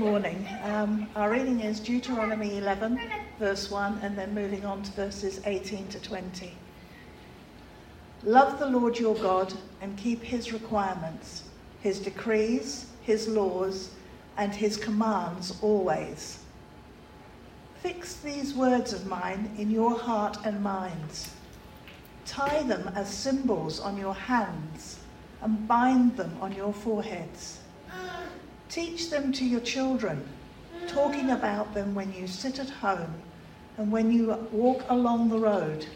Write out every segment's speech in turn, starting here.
morning. Um, our reading is Deuteronomy 11, verse 1, and then moving on to verses 18 to 20. Love the Lord your God and keep his requirements, his decrees, his laws, and his commands always. Fix these words of mine in your heart and minds. Tie them as symbols on your hands and bind them on your foreheads. Teach them to your children, talking about them when you sit at home and when you walk along the road,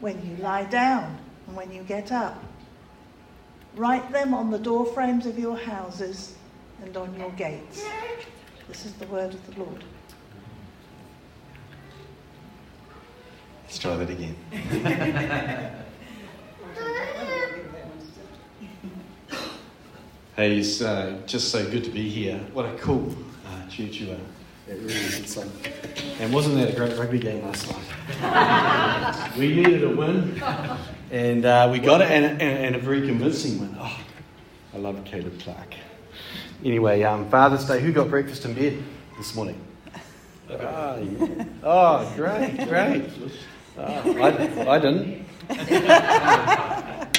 when you lie down and when you get up. Write them on the door frames of your houses and on your gates. This is the word of the Lord. Let's try that again. hey, it's uh, just so good to be here. What a cool uh, church you are. It really is. It's like, and wasn't that a great rugby game last night? we needed a win, and uh, we got it, and, and, and, a very convincing win. Oh, I love Caleb Clarke. Anyway, um, Father's Day. Who got breakfast in bed this morning? Oh, yeah. oh great, great. Oh, I, I didn't.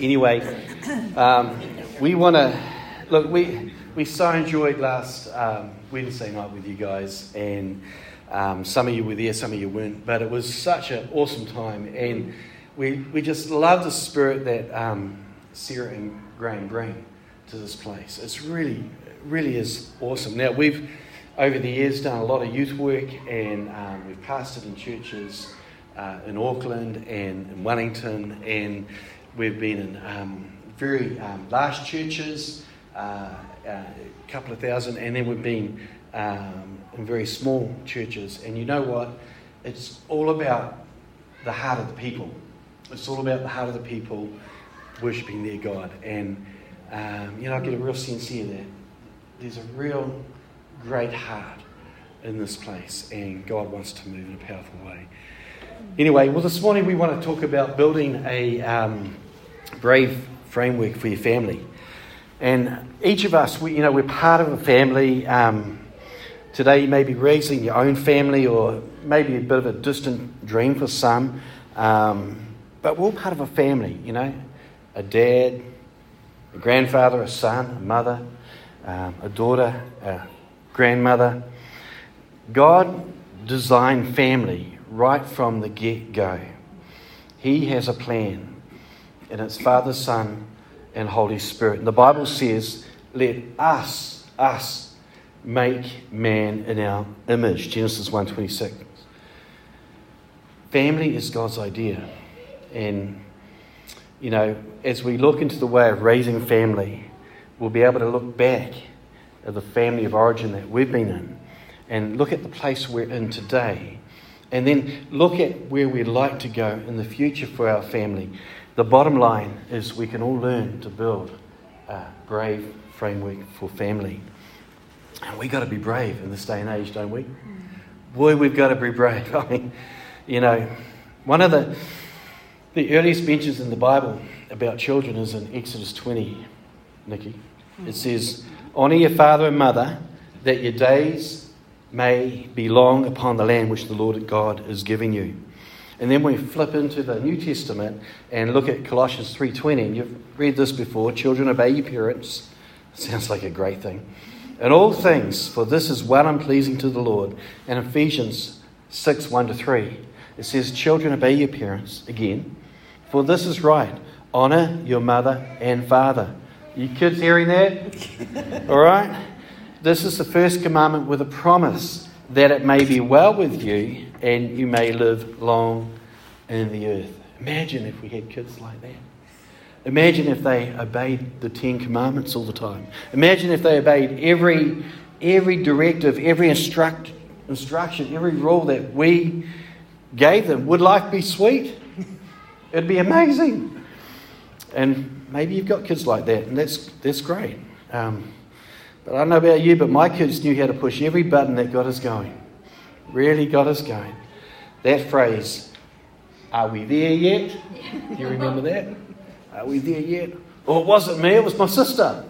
anyway, um, we want to look. We we so enjoyed last um, Wednesday night with you guys, and um, some of you were there, some of you weren't. But it was such an awesome time, and we we just love the spirit that um, Sarah and Graham bring to this place. It's really really is awesome. Now we've over the years done a lot of youth work, and um, we've pastored in churches uh, in Auckland and in Wellington, and we've been in um, very um, large churches, uh, uh, a couple of thousand, and then we've been um, in very small churches. And you know what? It's all about the heart of the people. It's all about the heart of the people worshipping their God. And, um, you know, I get a real sense here that there's a real great heart in this place, and God wants to move in a powerful way. Anyway, well, this morning we want to talk about building a um, brave framework for your family. And each of us, we, you know, we're part of a family. Um, today, you may be raising your own family, or maybe a bit of a distant dream for some. Um, but we're all part of a family, you know, a dad, a grandfather, a son, a mother, um, a daughter, a grandmother. God designed family right from the get go. He has a plan, and it's Father, Son, and Holy Spirit. And the Bible says, Let us, us, make man in our image. Genesis 1:26. Family is God's idea. And you know, as we look into the way of raising family, we'll be able to look back at the family of origin that we've been in and look at the place we're in today and then look at where we'd like to go in the future for our family. The bottom line is we can all learn to build a brave framework for family. And we've got to be brave in this day and age, don't we? Mm. Boy, we've got to be brave. I mean, you know, one of the, the earliest mentions in the Bible about children is in Exodus 20, Nicky. It mm. says, Honour your father and mother, that your days may be long upon the land which the Lord God is giving you. And then we flip into the New Testament and look at Colossians 3:20. And you've read this before. Children, obey your parents. Sounds like a great thing. In all things, for this is well and pleasing to the Lord. And Ephesians 6, 1 to 3. It says, Children, obey your parents. Again, for this is right. Honor your mother and father. You kids hearing that? all right? This is the first commandment with a promise that it may be well with you and you may live long in the earth. Imagine if we had kids like that. Imagine if they obeyed the Ten Commandments all the time. Imagine if they obeyed every, every directive, every instruct, instruction, every rule that we gave them. Would life be sweet? It'd be amazing. And maybe you've got kids like that, and that's, that's great. Um, but I don't know about you, but my kids knew how to push every button that got us going. Really got us going. That phrase, are we there yet? Do you remember that? Are we there yet? Oh, it wasn't me, it was my sister.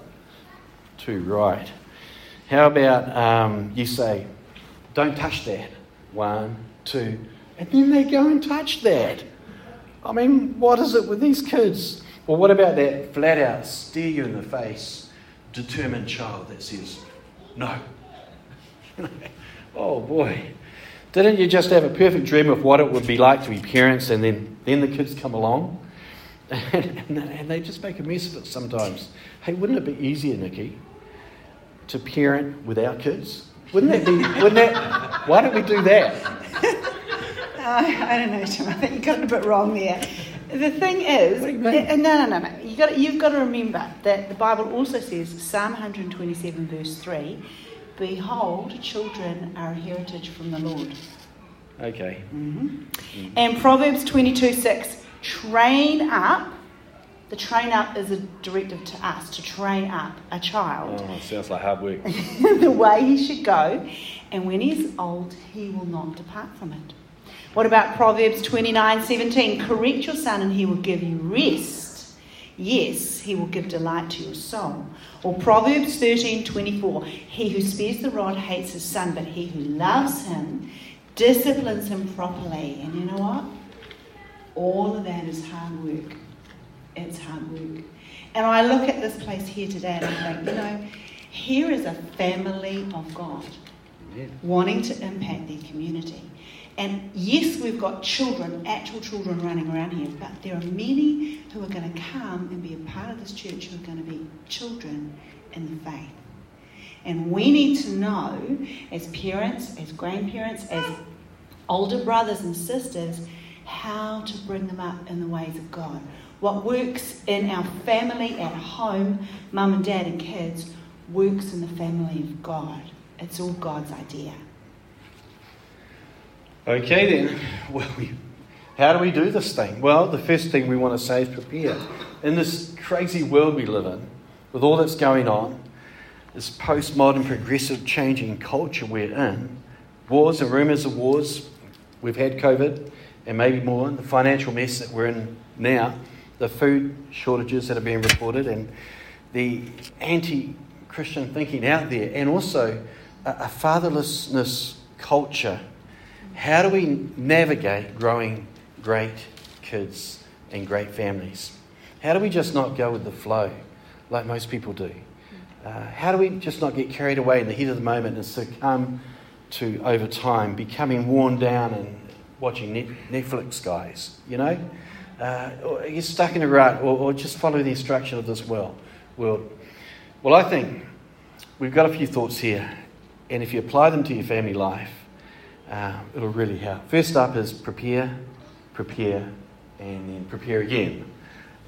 Too right. How about um, you say, don't touch that? One, two, and then they go and touch that. I mean, what is it with these kids? Or what about that flat out stare you in the face, determined child that says, no? oh boy. Didn't you just have a perfect dream of what it would be like to be parents and then, then the kids come along? And, and they just make a mess of it sometimes. Hey, wouldn't it be easier, Nicky, to parent without kids? Wouldn't that be, wouldn't that, why don't we do that? Uh, I don't know, Tim. I think you got it a bit wrong there. The thing is, What do you mean? no, no, no, no. You got, you've got to remember that the Bible also says, Psalm 127, verse 3, Behold, children are a heritage from the Lord. Okay. Mm-hmm. Mm-hmm. And Proverbs 22, 6, train up. The train up is a directive to us to train up a child Oh, sounds like hard work. the way he should go, and when he's old, he will not depart from it. What about Proverbs 29 17? Correct your son, and he will give you rest. Yes, he will give delight to your soul. Or Proverbs 13 24. He who spares the rod hates his son, but he who loves him disciplines him properly. And you know what? All of that is hard work. It's hard work. And I look at this place here today and I think, you know, here is a family of God Yeah. wanting to impact their community. And yes, we've got children, actual children running around here, but there are many who are going to come and be a part of this church who are going to be children in the faith. And we need to know, as parents, as grandparents, as older brothers and sisters, how to bring them up in the ways of God. What works in our family at home, mum and dad and kids, works in the family of God. It's all God's idea. Okay, then. Well, we, how do we do this thing? Well, the first thing we want to say is prepare. In this crazy world we live in, with all that's going on, this postmodern, progressive, changing culture we're in, wars and rumours of wars, we've had COVID, and maybe more, the financial mess that we're in now, the food shortages that are being reported, and the anti Christian thinking out there, and also a, a fatherlessness culture. How do we navigate growing great kids and great families? How do we just not go with the flow like most people do? Uh, how do we just not get carried away in the heat of the moment and succumb to, over time, becoming worn down and watching Netflix guys, you know? Uh, or stuck in a rut or, or just follow the instruction of this world. world. Well, I think we've got a few thoughts here, and if you apply them to your family life, uh, it'll really help. First up is prepare, prepare, and then prepare again.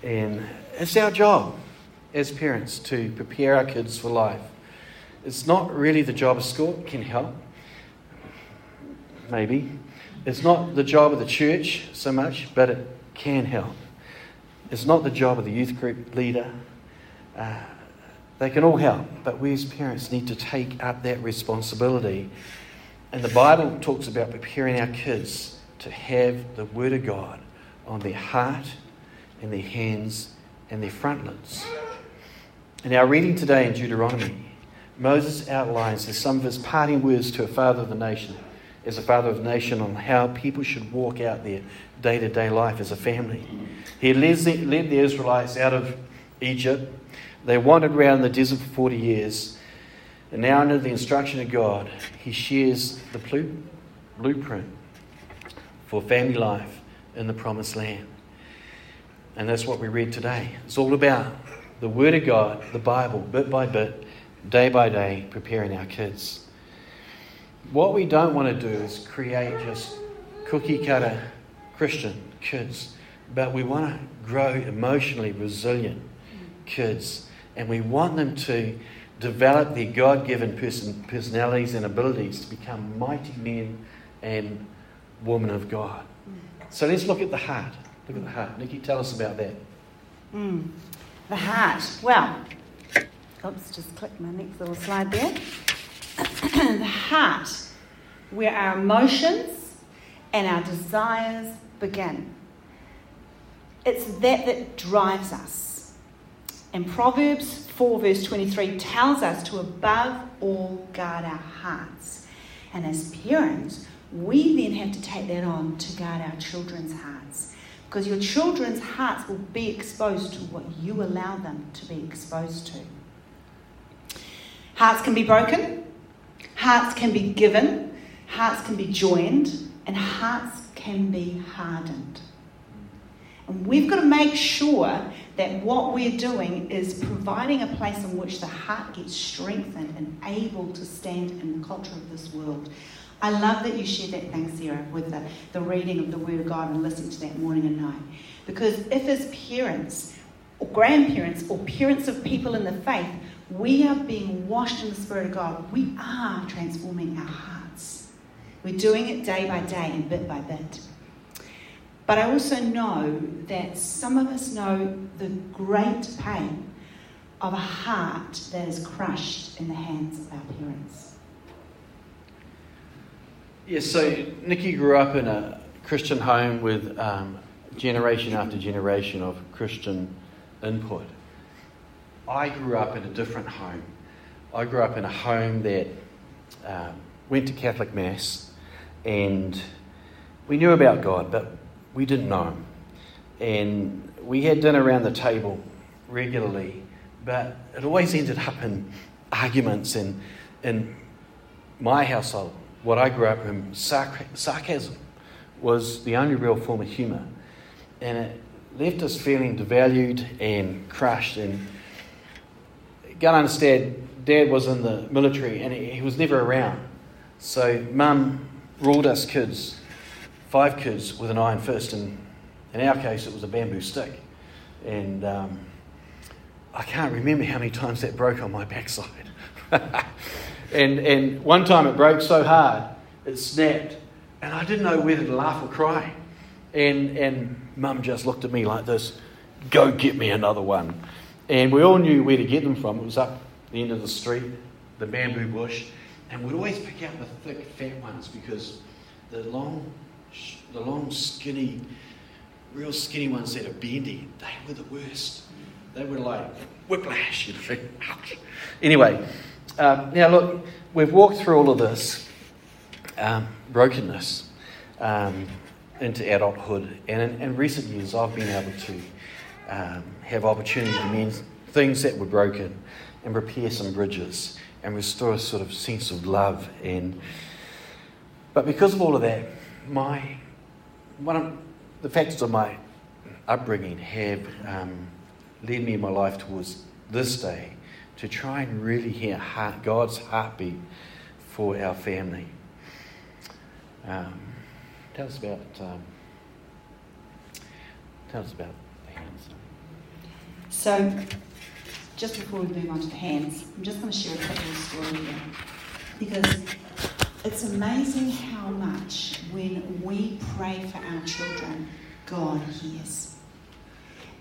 And it's our job as parents to prepare our kids for life. It's not really the job of school, it can help, maybe. It's not the job of the church so much, but it can help. It's not the job of the youth group leader. Uh, they can all help, but we as parents need to take up that responsibility. And the Bible talks about preparing our kids to have the Word of God on their heart and their hands and their frontlets. In our reading today in Deuteronomy, Moses outlines in some of his parting words to a father of the nation, as a father of the nation, on how people should walk out their day to day life as a family. He led the Israelites out of Egypt. They wandered around the desert for 40 years. And now, under the instruction of God, he shares the blu- blueprint for family life in the promised land. And that's what we read today. It's all about the Word of God, the Bible, bit by bit, day by day, preparing our kids. What we don't want to do is create just cookie cutter Christian kids, but we want to grow emotionally resilient kids, and we want them to develop their God given person, personalities and abilities to become mighty men and women of God. So let's look at the heart. Look at the heart. Nicky, tell us about that. Mm. The heart. Well, oops, just click my next little slide there. the heart, where our emotions and our desires begin. It's that that drives us. And Proverbs 4, verse 23 tells us to above all guard our hearts. And as parents, we then have to take that on to guard our children's hearts. Because your children's hearts will be exposed to what you allow them to be exposed to. Hearts can be broken, hearts can be given, hearts can be joined, and hearts can be hardened. And we've got to make sure that what we're doing is providing a place in which the heart gets strengthened and able to stand in the culture of this world. I love that you shared that thing, Sarah, with the, the reading of the Word of God and listening to that morning and night. Because if, as parents, or grandparents, or parents of people in the faith, we are being washed in the Spirit of God, we are transforming our hearts. We're doing it day by day and bit by bit. But I also know that some of us know the great pain of a heart that is crushed in the hands of our parents. Yeah, so Nicky grew up in a Christian home with um, generation after generation of Christian input. I grew up in a different home. I grew up in a home that um, went to Catholic Mass and we knew about God, but we didn't know. And we had dinner around the table regularly, but it always ended up in arguments and in my household, what I grew up in, sarcasm was the only real form of humour. And it left us feeling devalued and crushed and got to understand, Dad was in the military and he was never around. So Mum ruled us kids, five kids, with an iron fist. And in our case, it was a bamboo stick. And um, I can't remember how many times that broke on my backside. and, and one time it broke so hard, it snapped. And I didn't know whether to laugh or cry. And, and Mum just looked at me like this go get me another one. And we all knew where to get them from. It was up the end of the street, the bamboo bush. And we'd always pick out the thick, fat ones because the long, the long, skinny, real skinny ones that are bendy, they were the worst. They were like whiplash, you know. anyway, um, now look, we've walked through all of this um, brokenness um, into adulthood, and in, in recent years, I've been able to um, have opportunity to mend things that were broken and repair some bridges and restore a sort of sense of love. And but because of all of that, my one of the factors of my upbringing have um, led me in my life towards this day to try and really hear heart, God's heartbeat for our family. Um, tell us about um, tell us about the hands. so, just before we move on to the hands, I'm just going to share a quick little story here. Because it's amazing how much when we pray for our children, God hears.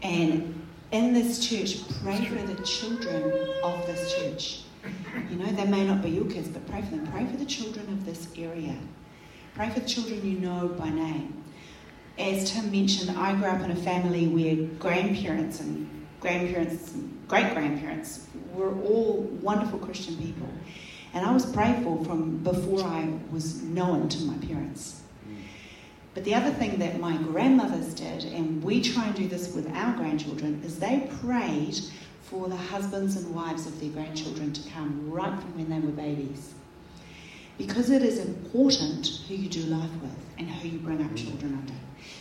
And in this church, pray for the children of this church. You know, they may not be your kids, but pray for them. Pray for the children of this area. Pray for the children you know by name. As Tim mentioned, I grew up in a family where grandparents and grandparents, and great grandparents were all wonderful Christian people. And I was prayed for from before I was known to my parents. But the other thing that my grandmothers did, and we try and do this with our grandchildren, is they prayed for the husbands and wives of their grandchildren to come right from when they were babies. Because it is important who you do life with and who you bring up children under.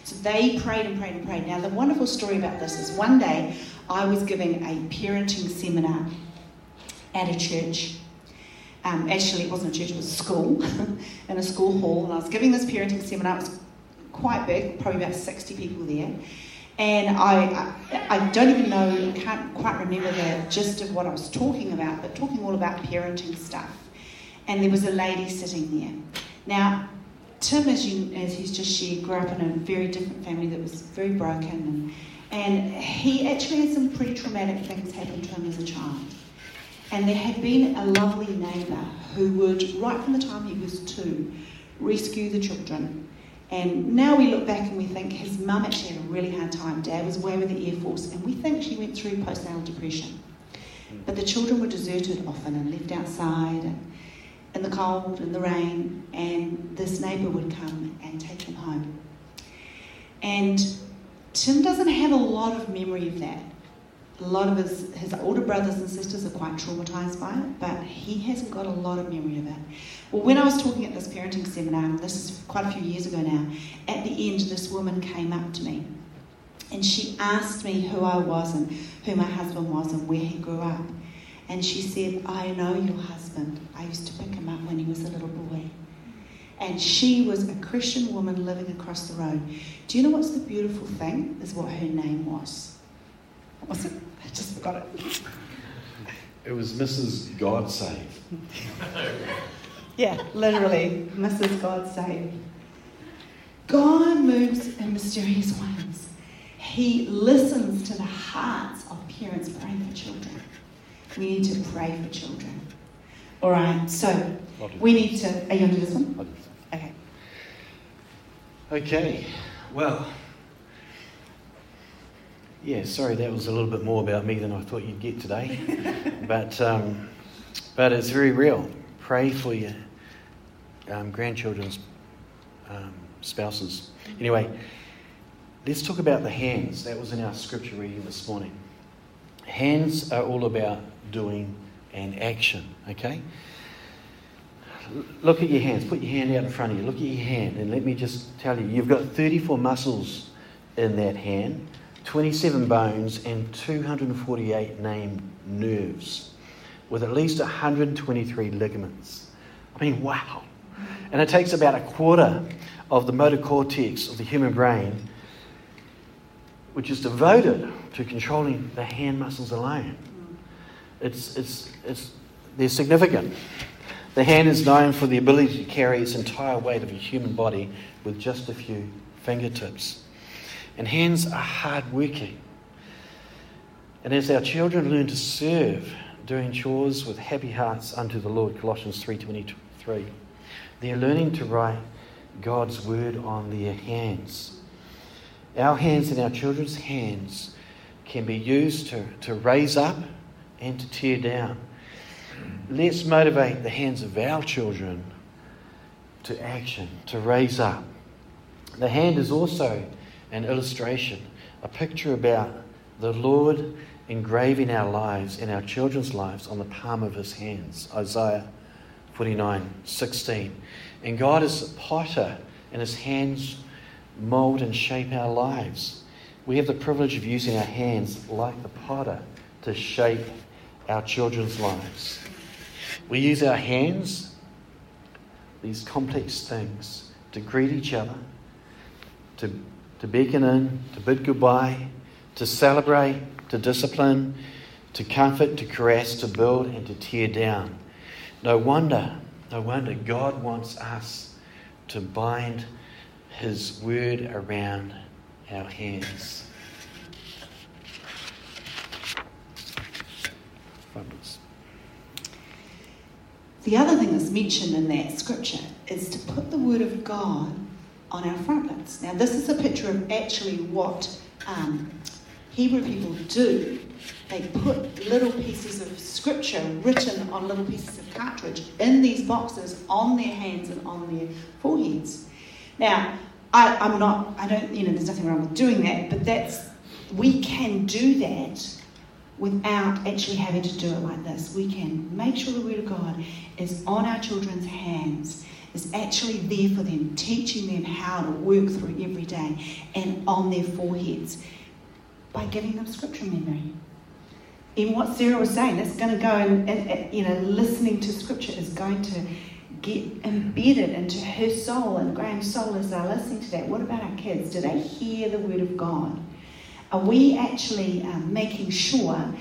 So they prayed and prayed and prayed. Now, the wonderful story about this is one day I was giving a parenting seminar at a church. Um, actually, it wasn't a church, it was a school, in a school hall. And I was giving this parenting seminar. It was quite big, probably about 60 people there. And I, I, I don't even know, I can't quite remember the gist of what I was talking about, but talking all about parenting stuff. And there was a lady sitting there. Now, Tim, as, you, as he's just shared, grew up in a very different family that was very broken and and he actually had some pretty traumatic things happen to him as a child. And there had been a lovely neighbour who would, right from the time he was two, rescue the children And now we look back and we think his mum actually had a really hard time. Dad was away with the Air Force, and we think she went through postnatal depression. But the children were deserted often and left outside and in the cold and the rain, and this neighbour would come and take them home. And Tim doesn't have a lot of memory of that. A lot of his, his older brothers and sisters are quite traumatised by it, but he hasn't got a lot of memory of it. Well, when I was talking at this parenting seminar, this is quite a few years ago now, at the end, this woman came up to me and she asked me who I was and who my husband was and where he grew up. And she said, I know your husband. I used to pick him up when he was a little boy. And she was a Christian woman living across the road. Do you know what's the beautiful thing? Is what her name was. What was it? I just forgot it. It was Mrs. God Save. yeah, literally, Mrs. God Save. God moves in mysterious ways. He listens to the hearts of parents praying for children. We need to pray for children. All right, so we need to. Are you going to do this one? Okay. Okay, well, yeah, sorry, that was a little bit more about me than I thought you'd get today. but, um, but it's very real. Pray for your um, grandchildren's um, spouses. Anyway, let's talk about the hands. That was in our scripture reading this morning. Hands are all about doing and action, okay? Look at your hands. Put your hand out in front of you. Look at your hand. And let me just tell you, you've got 34 muscles in that hand, 27 bones, and 248 named nerves, with at least 123 ligaments. I mean, wow. And it takes about a quarter of the motor cortex of the human brain, which is devoted to controlling the hand muscles alone. It's, it's, it's, they're significant. The hand is known for the ability to carry its entire weight of a human body with just a few fingertips. And hands are hard working. And as our children learn to serve, doing chores with happy hearts unto the Lord, Colossians 3:23, they're learning to write God's word on their hands. Our hands and our children's hands can be used to, to raise up and to tear down. Let's motivate the hands of our children to action, to raise up. The hand is also an illustration, a picture about the Lord engraving our lives and our children's lives on the palm of his hands. Isaiah 49 16. And God is a potter, and his hands mold and shape our lives. We have the privilege of using our hands like the potter to shape our children's lives. We use our hands, these complex things, to greet each other, to, to beckon in, to bid goodbye, to celebrate, to discipline, to comfort, to caress, to build, and to tear down. No wonder, no wonder God wants us to bind His word around our hands. The other thing that's mentioned in that scripture is to put the word of God on our frontlets. Now, this is a picture of actually what um, Hebrew people do. They put little pieces of scripture written on little pieces of cartridge in these boxes on their hands and on their foreheads. Now, I, I'm not, I don't, you know, there's nothing wrong with doing that, but that's, we can do that without actually having to do it like this. We can make sure the Word of God is on our children's hands, is actually there for them, teaching them how to work through every day and on their foreheads by giving them scripture memory. In what Sarah was saying, that's going to go and, and, and you know, listening to scripture is going to get embedded into her soul and Graham's soul as they're listening to that. What about our kids? Do they hear the Word of God? Are we actually um, making sure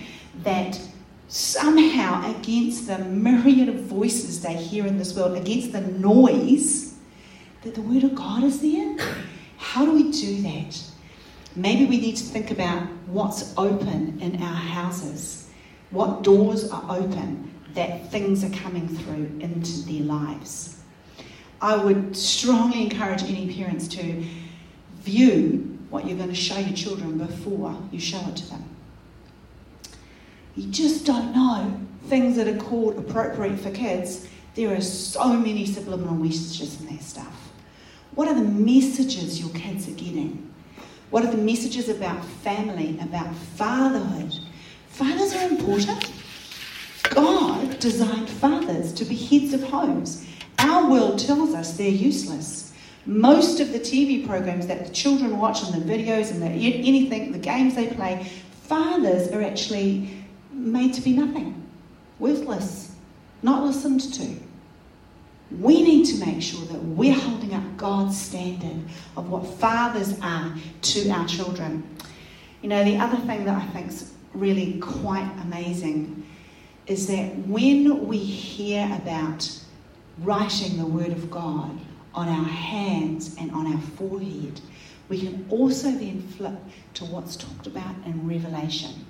that somehow, against the myriad of voices they hear in this world, against the noise, that the Word of God is there? How do we do that? Maybe we need to think about what's open in our houses, what doors are open that things are coming through into their lives. I would strongly encourage any parents to view what you're going to show your children before you show it to them. You just don't know things that are called appropriate for kids. There are so many subliminal messages in that stuff. What are the messages your kids are getting? What are the messages about family, about fatherhood? Fathers are important. God designed fathers to be heads of homes. Our world tells us they're useless. Most of the TV programs that the children watch and the videos and the, anything, the games they play, fathers are actually made to be nothing, worthless, not listened to. We need to make sure that we're holding up God's standard of what fathers are to our children. You know, the other thing that I think is really quite amazing is that when we hear about writing the Word of God on our hands and on our forehead, we can also then flip to what's talked about in Revelation.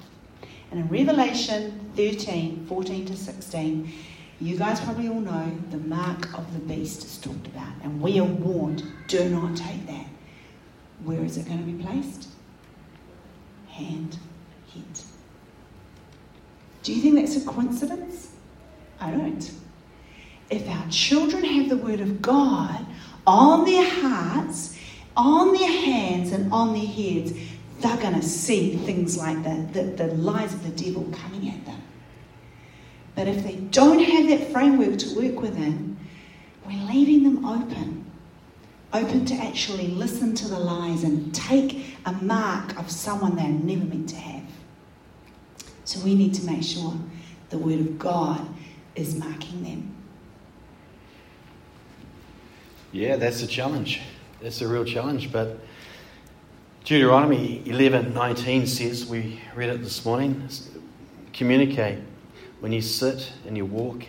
And in Revelation 13, 14 to 16, you guys probably all know the mark of the beast is talked about. And we are warned do not take that. Where is it going to be placed? Hand, head. Do you think that's a coincidence? I don't. If our children have the Word of God on their hearts, on their hands, and on their heads, they're going to see things like the, the, the lies of the devil coming at them. But if they don't have that framework to work within, we're leaving them open. Open to actually listen to the lies and take a mark of someone they're never meant to have. So we need to make sure the Word of God is marking them. Yeah, that's a challenge. That's a real challenge. But Deuteronomy 11:19 says, we read it this morning, communicate when you sit and you walk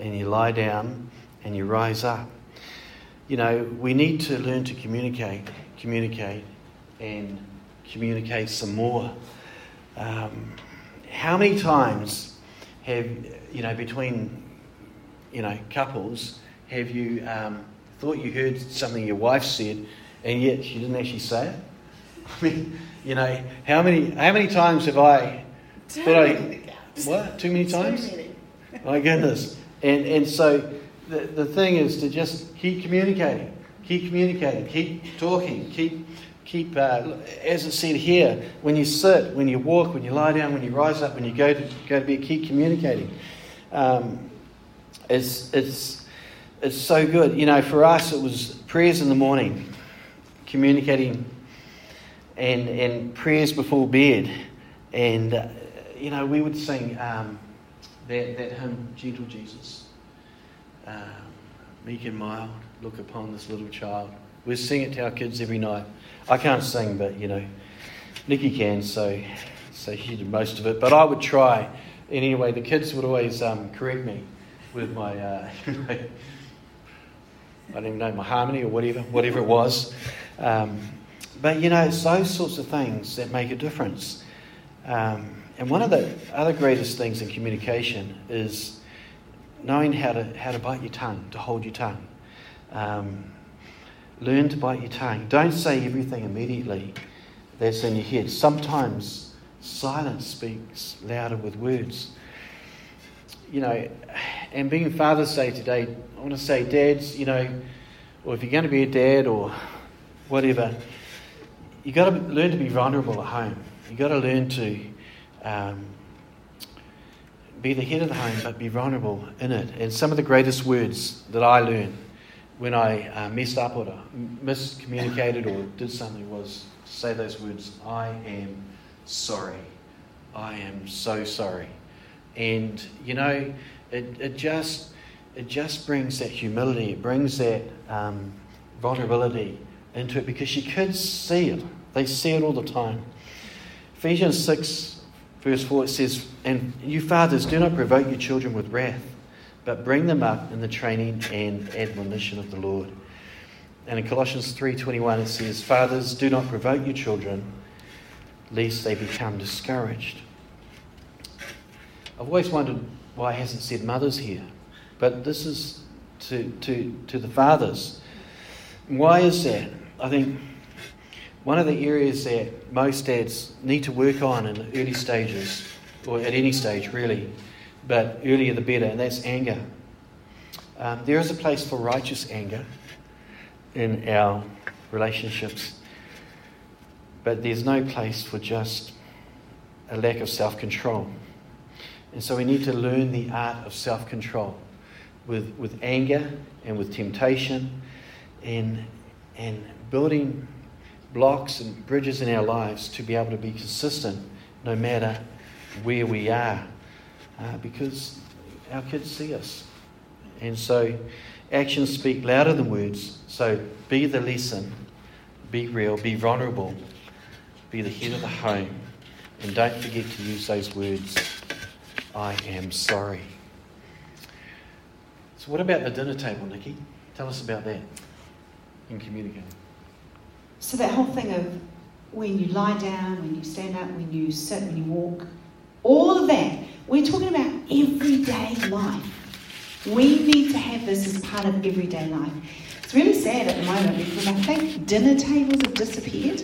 and you lie down and you rise up. You know, we need to learn to communicate, communicate, and communicate some more. Um, how many times have, you know, between, you know, couples, have you um, thought you heard something your wife said and yet she didn't actually say it? I mean, you know, how many, how many times have I Too thought I, what, too many times? Too many. My goodness. And, and so the, the thing is to just keep communicating, keep communicating, keep talking, keep keep, uh, as it said here, when you sit, when you walk, when you lie down, when you rise up, when you go to, go to bed, keep communicating. Um, it's, it's, it's so good. You know, for us, it was prayers in the morning, communicating, and, and prayers before bed. And, uh, you know, we would sing um, that, that hymn, Gentle Jesus. Um, meek and mild, look upon this little child. We sing it to our kids every night. I can't sing, but you know, Nicky can, so so she did most of it. But I would try. Anyway, the kids would always um, correct me with my, uh, I don't even know, my harmony or whatever, whatever it was. Um, but you know, it's those sorts of things that make a difference. Um, and one of the other greatest things in communication is knowing how to how to bite your tongue, to hold your tongue. Um, Learn to bite your tongue. Don't say everything immediately that's in your head. Sometimes silence speaks louder with words. You know, and being Father's Day today, I want to say, dads, you know, or if you're going to be a dad or whatever, you've got to learn to be vulnerable at home. You've got to learn to um, be the head of the home, but be vulnerable in it. And some of the greatest words that I learned when I uh, messed up or miscommunicated or did something was say those words I am sorry. I am so sorry. And, you know, it, it, just, it just brings that humility, it brings that um, vulnerability into it because your kids see it. They see it all the time. Ephesians 6, verse 4, it says, And you fathers, do not provoke your children with wrath but bring them up in the training and admonition of the Lord. And in Colossians 3:21 it says, "Fathers, do not provoke your children, lest they become discouraged." I've always wondered why it hasn't said mothers here, but this is to, to, to the fathers. Why is that? I think one of the areas that most dads need to work on in early stages, or at any stage really, but earlier the better, and that's anger. Um, there is a place for righteous anger in our relationships, but there's no place for just a lack of self control. And so we need to learn the art of self control with, with anger and with temptation and, and building blocks and bridges in our lives to be able to be consistent no matter where we are uh, because our kids see us. And so actions speak louder than words. So be the lesson, be real, be vulnerable, be the head of the home, and don't forget to use those words I am sorry. So, what about the dinner table, Nicky? Tell us about that in communicating. So, that whole thing of when you lie down, when you stand up, when you sit, when you walk, all of that, we're talking about everyday life. We need to have this as part of everyday life. It's really sad at the moment because I think dinner tables have disappeared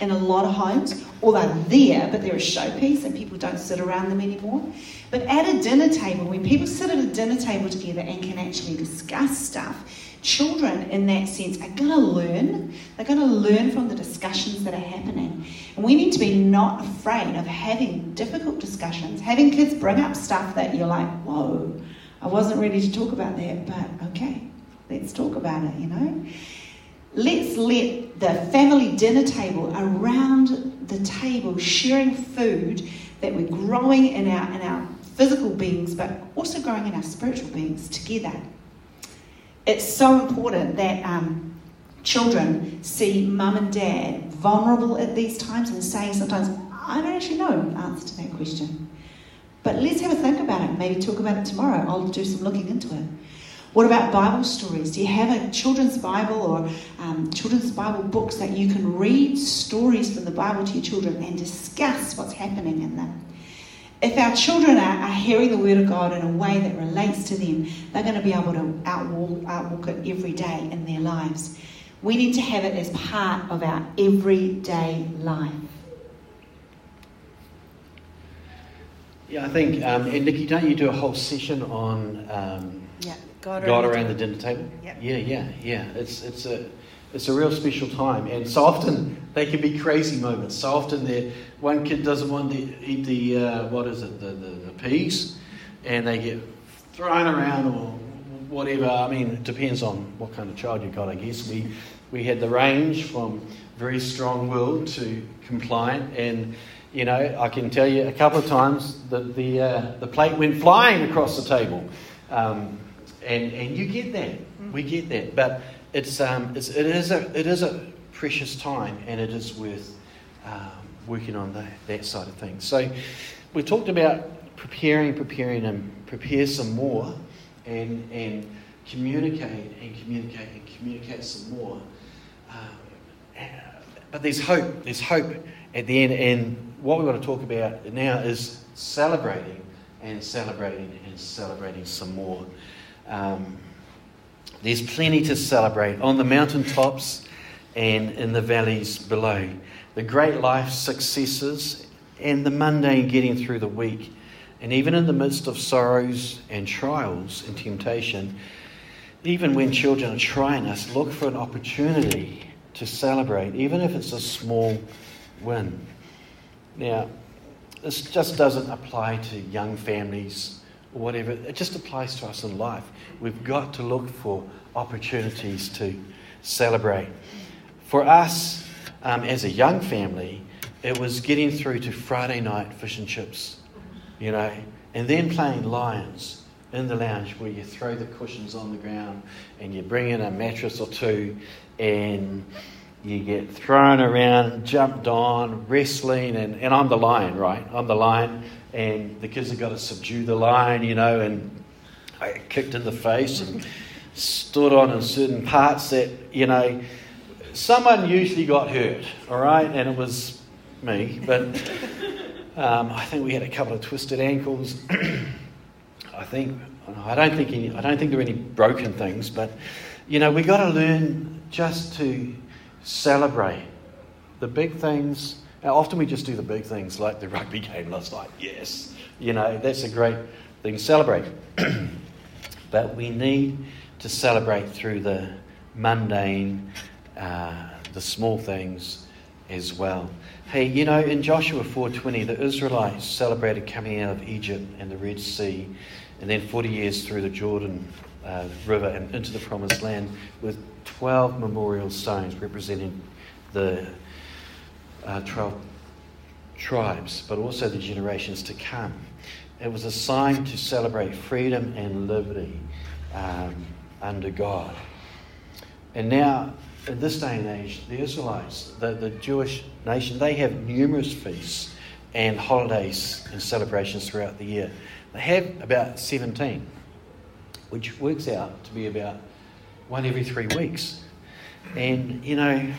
in a lot of homes, or they're there, but they're a showpiece and people don't sit around them anymore. But at a dinner table, when people sit at a dinner table together and can actually discuss stuff, children in that sense are going to learn. They're going to learn from the discussions that are happening. And we need to be not afraid of having difficult discussions, having kids bring up stuff that you're like, whoa, I wasn't ready to talk about that, but okay, let's talk about it, you know? Let's let the family dinner table around the table sharing food that we're growing in our, in our physical beings, but also growing in our spiritual beings together. It's so important that um, children see mum and dad vulnerable at these times and saying sometimes, I don't actually know the answer to that question. But let's have a think about it. Maybe talk about it tomorrow. I'll do some looking into it. What about Bible stories? Do you have a children's Bible or um, children's Bible books that you can read stories from the Bible to your children and discuss what's happening in them? If our children are, are hearing the Word of God in a way that relates to them, they're going to be able to outwalk, outwalk it every day in their lives. We need to have it as part of our everyday life. Yeah, I think, um, and Nicky, don't you do a whole session on um, yeah, God, God around the dinner table? Yep. Yeah, yeah, yeah. It's, it's, a, it's a real special time. And so often they can be crazy moments. So often one kid doesn't want to eat the, uh, what is it, the, the, the peas, and they get thrown around or whatever. I mean, it depends on what kind of child you've got, I guess. We, we had the range from very strong willed to compliant. And, you know, I can tell you a couple of times that the, uh, the plate went flying across the table. Um, and, and you get that. We get that. But it's, um, it's, it, is a, it is a precious time and it is worth um, working on that, that side of things. So we talked about preparing, preparing, and prepare some more and, and communicate and communicate and communicate some more. Um, but there's hope. There's hope at the end. And what we want to talk about now is celebrating and celebrating and celebrating some more. Um, there's plenty to celebrate on the mountaintops and in the valleys below. The great life successes and the mundane getting through the week. And even in the midst of sorrows and trials and temptation, even when children are trying us, look for an opportunity to celebrate, even if it's a small win. Now, this just doesn't apply to young families whatever, it just applies to us in life. We've got to look for opportunities to celebrate. For us, um, as a young family, it was getting through to Friday night fish and chips, you know, and then playing Lions in the lounge where you throw the cushions on the ground and you bring in a mattress or two and you get thrown around, jumped on, wrestling, and, and I'm the lion, right? I'm the lion, and the kids have got to subdue the lion, you know, and I kicked in the face and stood on in certain parts that, you know, someone usually got hurt, all right, and it was me, but um, I think we had a couple of twisted ankles. I think I don't think any, I don't think there are any broken things, but you know we got to learn just to celebrate the big things. Now, often we just do the big things like the rugby game last night. Yes, you know that's a great thing to celebrate, but we need to celebrate through the mundane, uh, the small things as well. Hey, you know, in Joshua 4:20, the Israelites celebrated coming out of Egypt and the Red Sea, and then 40 years through the Jordan uh, River and into the Promised Land with 12 memorial stones representing the uh, 12 tribes, but also the generations to come. It was a sign to celebrate freedom and liberty um, under God. And now in this day and age, the Israelites, the, the Jewish nation, they have numerous feasts and holidays and celebrations throughout the year. They have about 17, which works out to be about one every three weeks. And, you know,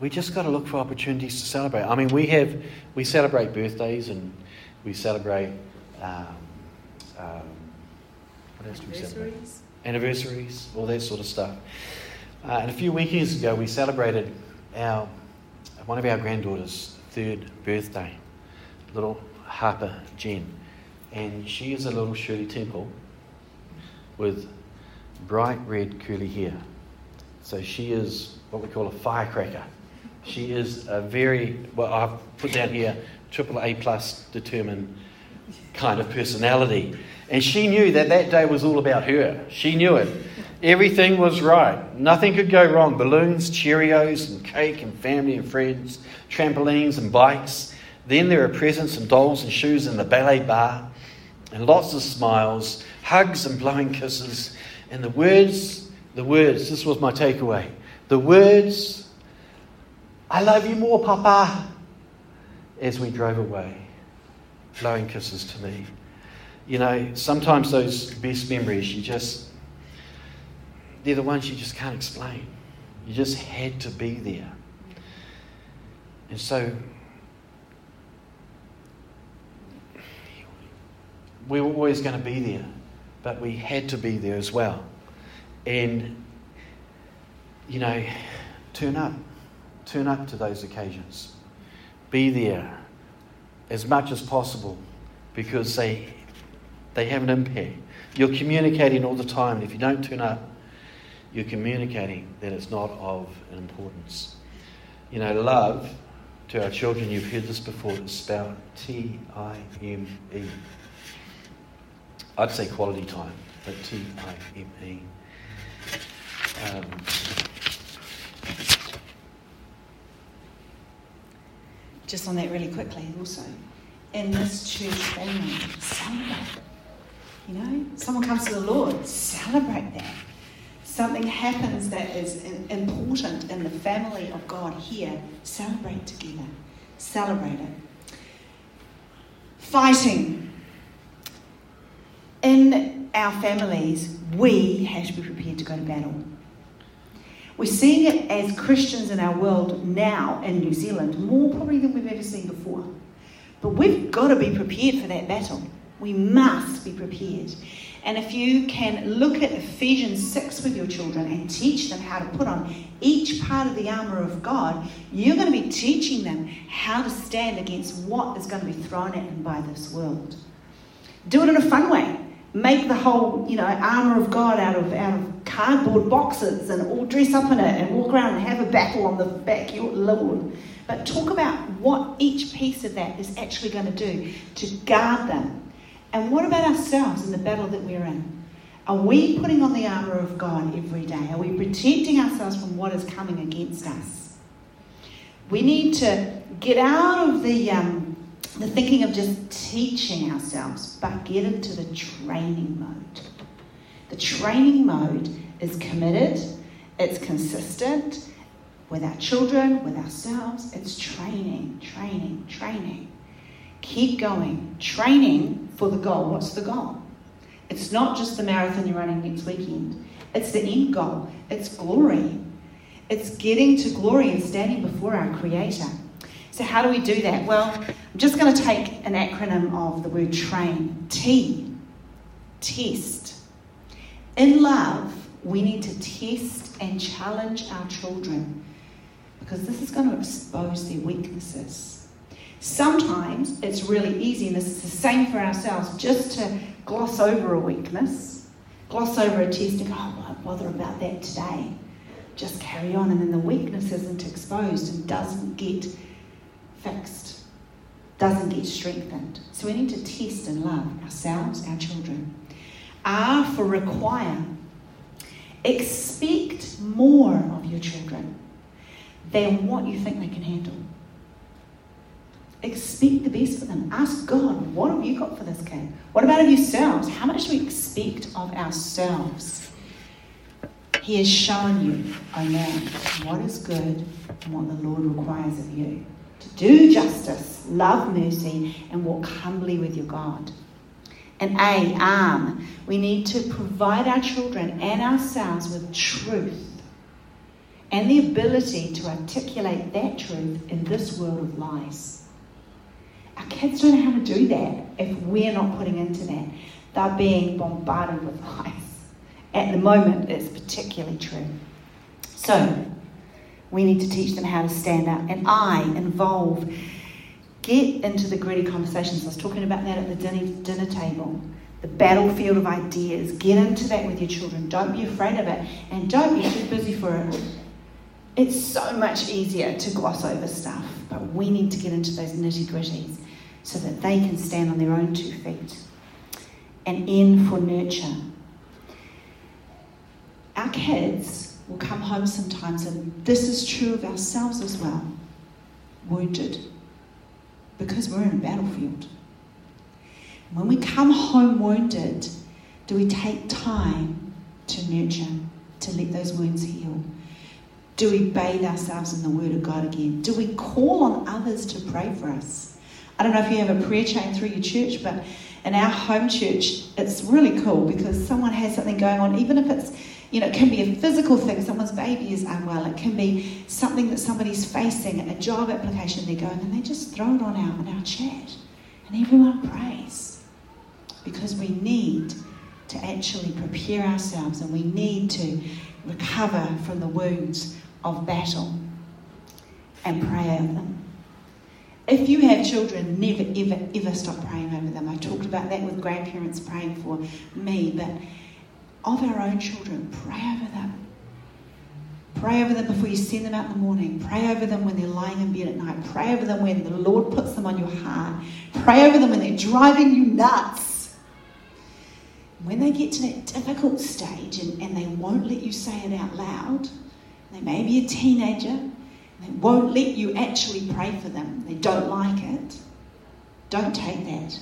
we just got to look for opportunities to celebrate. I mean, we have, we celebrate birthdays and we celebrate, um, um, what else do we celebrate? Anniversaries, all that sort of stuff. Uh, and a few weekends ago, we celebrated our one of our granddaughters' third birthday, little Harper Jen. And she is a little Shirley Temple with bright red curly hair. So she is what we call a firecracker. She is a very, well, I've put down here, triple A plus determined kind of personality. And she knew that that day was all about her. She knew it. Everything was right. Nothing could go wrong. Balloons, Cheerios, and cake, and family and friends, trampolines and bikes. Then there are presents and dolls and shoes in the ballet bar, and lots of smiles, hugs and blowing kisses, and the words, the words, this was my takeaway. The words, I love you more, Papa, as we drove away, blowing kisses to me. You know, sometimes those best memories, you just they're the ones you just can't explain. You just had to be there. And so we were always going to be there, but we had to be there as well. And, you know, turn up. Turn up to those occasions. Be there as much as possible because they, they have an impact. You're communicating all the time, and if you don't turn up, you're communicating that it's not of an importance. You know, love to our children, you've heard this before, it's spelled T I M E. I'd say quality time, but T I M E. Just on that really quickly, also, in this church family, celebrate. You know, someone comes to the Lord, celebrate that something happens that is important in the family of God here, celebrate together. Celebrate it. Fighting. In our families, we have to be prepared to go to battle. We're seeing it as Christians in our world now in New Zealand, more probably than we've ever seen before. But we've got to be prepared for that battle. We must be prepared. And if you can look at Ephesians 6 with your children and teach them how to put on each part of the armour of God, you're going to be teaching them how to stand against what is going to be thrown at them by this world. Do it in a fun way. Make the whole, you know, armour of God out of out of cardboard boxes and all dress up in it and walk around and have a battle on the backyard lawn. But talk about what each piece of that is actually going to do to guard them and what about ourselves in the battle that we're in? Are we putting on the armour of God every day? Are we protecting ourselves from what is coming against us? We need to get out of the, um, the thinking of just teaching ourselves, but get into the training mode. The training mode is committed, it's consistent with our children, with ourselves. It's training, training, training. Keep going. Training for the goal. What's the goal? It's not just the marathon you're running next weekend, it's the end goal. It's glory. It's getting to glory and standing before our Creator. So, how do we do that? Well, I'm just going to take an acronym of the word train T. Test. In love, we need to test and challenge our children because this is going to expose their weaknesses. Sometimes it's really easy, and this is the same for ourselves, just to gloss over a weakness, gloss over a test and go, oh, won't bother about that today. Just carry on, and then the weakness isn't exposed and doesn't get fixed, doesn't get strengthened. So we need to test and love ourselves, our children. R for require. Expect more of your children than what you think they can handle. Expect the best for them. Ask God, what have you got for this kid? What about of yourselves? How much do we expect of ourselves? He has shown you, oh man, what is good and what the Lord requires of you. To do justice, love mercy, and walk humbly with your God. And A, arm. We need to provide our children and ourselves with truth and the ability to articulate that truth in this world of lies. Our kids don't know how to do that if we're not putting into that. They're being bombarded with lies. At the moment, it's particularly true. So, we need to teach them how to stand up. And I involve, get into the gritty conversations. I was talking about that at the dinner, dinner table. The battlefield of ideas. Get into that with your children. Don't be afraid of it. And don't be too busy for it it's so much easier to gloss over stuff, but we need to get into those nitty gritties so that they can stand on their own two feet. And N for nurture. Our kids will come home sometimes, and this is true of ourselves as well, wounded because we're in a battlefield. When we come home wounded, do we take time to nurture, to let those wounds heal? Do we bathe ourselves in the Word of God again? Do we call on others to pray for us? I don't know if you have a prayer chain through your church, but in our home church, it's really cool because someone has something going on, even if it's, you know, it can be a physical thing, someone's baby is unwell, it can be something that somebody's facing, a job application they're going, and they just throw it on out in our chat. And everyone prays because we need to actually prepare ourselves and we need to recover from the wounds of battle and pray over them. If you have children, never, ever, ever stop praying over them. I talked about that with grandparents praying for me, but of our own children, pray over them. Pray over them before you send them out in the morning. Pray over them when they're lying in bed at night. Pray over them when the Lord puts them on your heart. Pray over them when they're driving you nuts. When they get to that difficult stage and, and they won't let you say it out loud, they may be a teenager. They won't let you actually pray for them. They don't like it. Don't take that.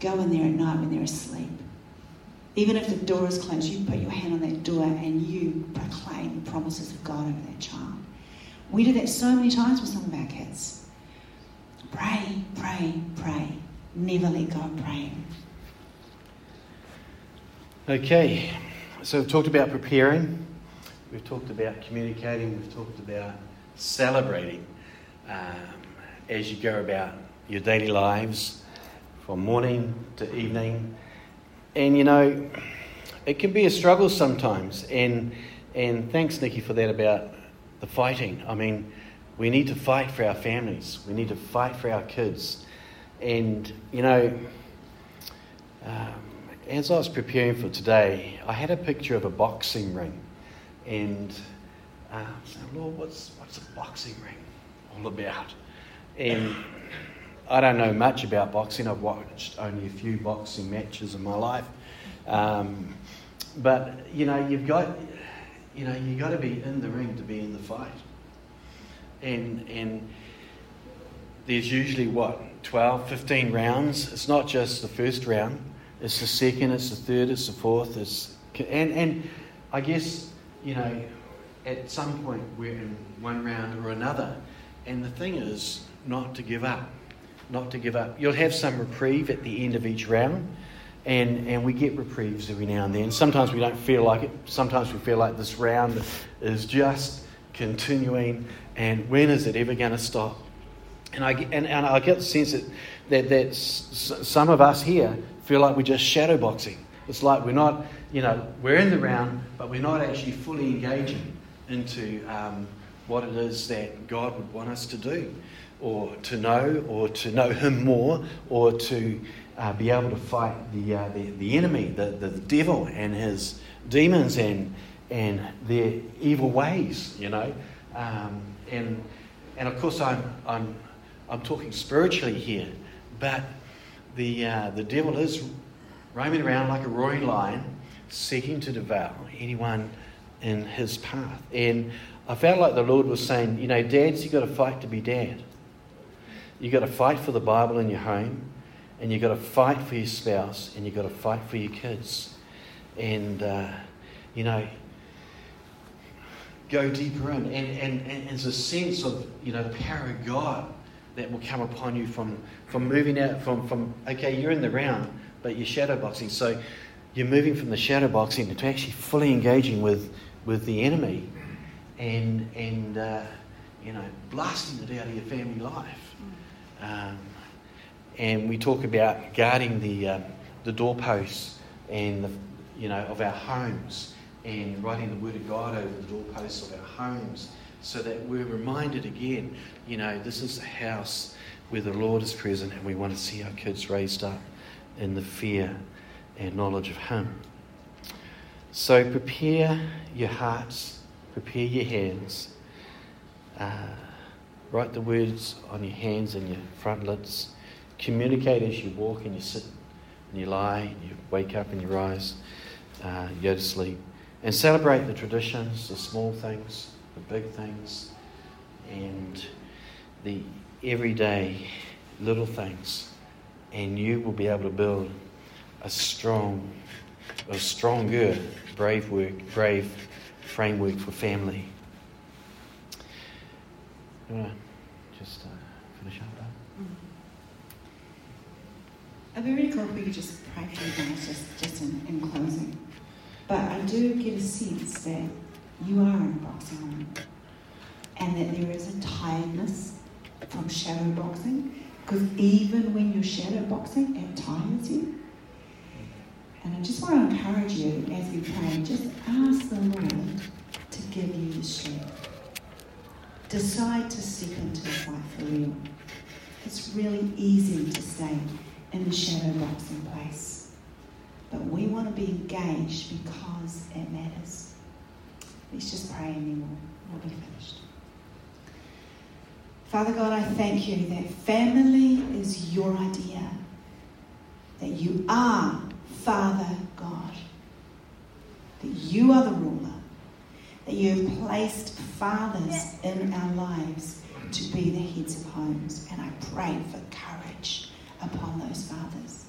Go in there at night when they're asleep. Even if the door is closed, you put your hand on that door and you proclaim the promises of God over that child. We do that so many times with some of our kids. Pray, pray, pray. Never let go of praying. Okay, so we've talked about preparing. We've talked about communicating, we've talked about celebrating um, as you go about your daily lives from morning to evening. And you know, it can be a struggle sometimes. And, and thanks, Nicky, for that about the fighting. I mean, we need to fight for our families, we need to fight for our kids. And, you know, um, as I was preparing for today, I had a picture of a boxing ring. And uh, I said, Lord, what's, what's a boxing ring all about? And I don't know much about boxing. I've watched only a few boxing matches in my life. Um, but, you know, you've got, you know, you've got to be in the ring to be in the fight. And, and there's usually, what, 12, 15 rounds? It's not just the first round. It's the second, it's the third, it's the fourth. It's, and, and I guess you know, at some point we're in one round or another. And the thing is not to give up. Not to give up. You'll have some reprieve at the end of each round. And, and we get reprieves every now and then. Sometimes we don't feel like it. Sometimes we feel like this round is just continuing. And when is it ever going to stop? And I, and, and I get the sense that, that, that some of us here feel like we're just shadowboxing. It's like we're not, you know, we're in the round, but we're not actually fully engaging into um, what it is that God would want us to do, or to know, or to know Him more, or to uh, be able to fight the, uh, the, the enemy, the, the devil, and his demons and, and their evil ways, you know. Um, and, and of course, I'm, I'm, I'm talking spiritually here, but the, uh, the devil is roaming around like a roaring lion, seeking to devour anyone in his path. And I felt like the Lord was saying, you know, dads, you've got to fight to be dad. You've got to fight for the Bible in your home, and you've got to fight for your spouse, and you've got to fight for your kids. And, uh, you know, go deeper in. And, and, and there's a sense of, you know, the power of God that will come upon you from, from moving out from, from, okay, you're in the round, but you're shadow boxing. So you're moving from the shadow boxing to actually fully engaging with, with the enemy and, and uh, you know, blasting it out of your family life. Um, and we talk about guarding the, uh, the doorposts and the, you know, of our homes and writing the Word of God over the doorposts of our homes so that we're reminded again, you know, this is the house where the Lord is present and we want to see our kids raised up in the fear and knowledge of Him. So prepare your hearts, prepare your hands. Uh, write the words on your hands and your frontlets. Communicate as you walk and you sit and you lie and you wake up and you rise, uh, you go to sleep. And celebrate the traditions, the small things, the big things, and the everyday little things. And you will be able to build a strong, a stronger, brave work, brave framework for family. You want to just uh, finish up? I'd be really cool if we could just pray for you guys just, just in, in closing. But I do get a sense that you are in boxing room and that there is a tiredness from shadow boxing because even when you're shadow boxing, it tires you. And I just want to encourage you as we pray, just ask the Lord to give you the strength. Decide to step into the fight for real. It's really easy to stay in the shadow boxing place. But we want to be engaged because it matters. Let's just pray and then we'll, we'll be finished. Father God, I thank you that family is your idea. That you are Father God. That you are the ruler. That you have placed fathers in our lives to be the heads of homes. And I pray for courage upon those fathers.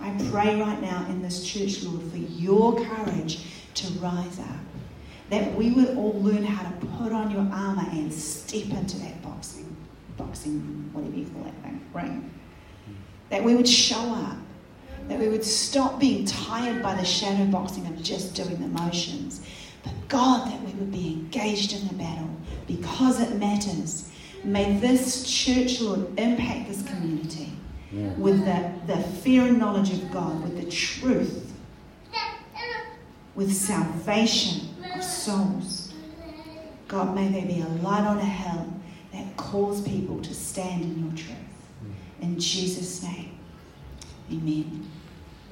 I pray right now in this church, Lord, for your courage to rise up. That we would all learn how to put on your armour and step into that boxing, boxing, whatever you call that thing, ring. That we would show up. That we would stop being tired by the shadow boxing of just doing the motions. But God, that we would be engaged in the battle because it matters. May this church, Lord, impact this community Yeah. with the, the fear and knowledge of God, with the truth, with salvation of souls. God, may there be a light on a hill that calls people to stand in your truth. Mm. In Jesus' name, amen.